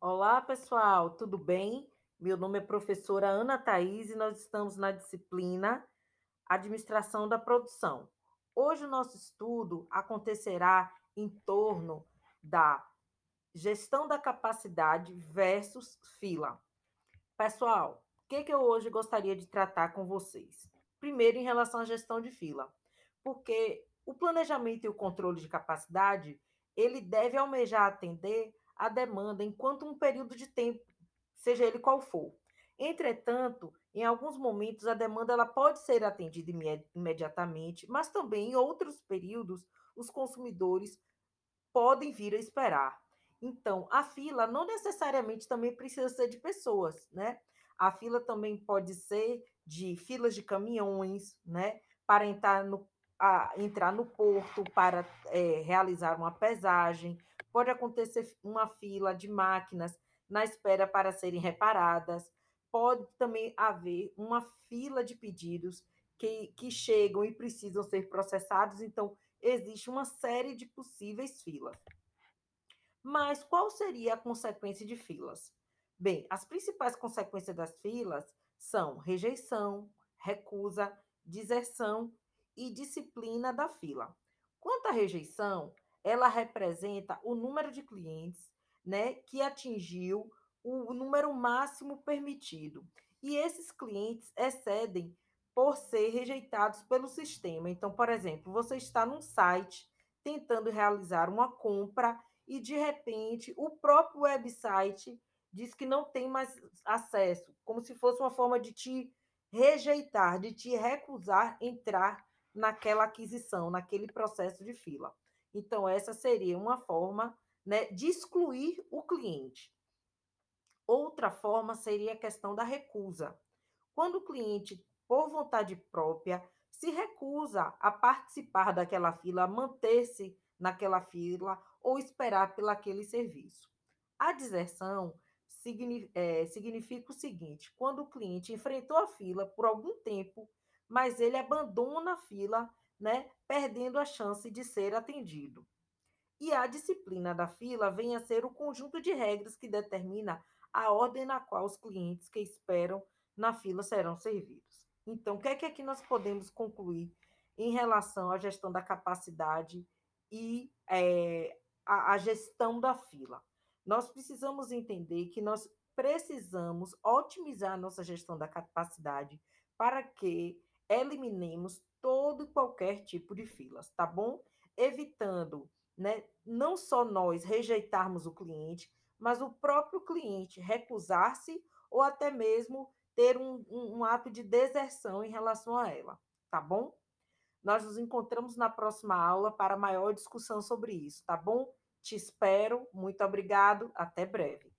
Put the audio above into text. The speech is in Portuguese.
Olá, pessoal, tudo bem? Meu nome é professora Ana Thaís e nós estamos na disciplina Administração da Produção. Hoje o nosso estudo acontecerá em torno da gestão da capacidade versus fila. Pessoal, o que, que eu hoje gostaria de tratar com vocês? Primeiro, em relação à gestão de fila, porque o planejamento e o controle de capacidade, ele deve almejar atender a demanda enquanto um período de tempo, seja ele qual for. Entretanto, em alguns momentos a demanda ela pode ser atendida imediatamente, mas também em outros períodos os consumidores podem vir a esperar. Então, a fila não necessariamente também precisa ser de pessoas, né? A fila também pode ser de filas de caminhões, né? Para entrar no, a, entrar no porto, para é, realizar uma pesagem, Pode acontecer uma fila de máquinas na espera para serem reparadas. Pode também haver uma fila de pedidos que, que chegam e precisam ser processados. Então, existe uma série de possíveis filas. Mas qual seria a consequência de filas? Bem, as principais consequências das filas são rejeição, recusa, deserção e disciplina da fila. Quanto à rejeição, ela representa o número de clientes né, que atingiu o número máximo permitido. E esses clientes excedem por ser rejeitados pelo sistema. Então, por exemplo, você está num site tentando realizar uma compra e de repente o próprio website diz que não tem mais acesso, como se fosse uma forma de te rejeitar, de te recusar entrar naquela aquisição, naquele processo de fila. Então, essa seria uma forma né, de excluir o cliente. Outra forma seria a questão da recusa. Quando o cliente, por vontade própria, se recusa a participar daquela fila, manter-se naquela fila ou esperar pelo aquele serviço. A deserção é, significa o seguinte: quando o cliente enfrentou a fila por algum tempo, mas ele abandona a fila né, perdendo a chance de ser atendido. E a disciplina da fila vem a ser o conjunto de regras que determina a ordem na qual os clientes que esperam na fila serão servidos. Então, o que é que aqui nós podemos concluir em relação à gestão da capacidade e é, a, a gestão da fila? Nós precisamos entender que nós precisamos otimizar a nossa gestão da capacidade para que eliminemos todo e qualquer tipo de filas, tá bom? Evitando, né, não só nós rejeitarmos o cliente, mas o próprio cliente recusar-se ou até mesmo ter um, um, um ato de deserção em relação a ela, tá bom? Nós nos encontramos na próxima aula para maior discussão sobre isso, tá bom? Te espero, muito obrigado, até breve.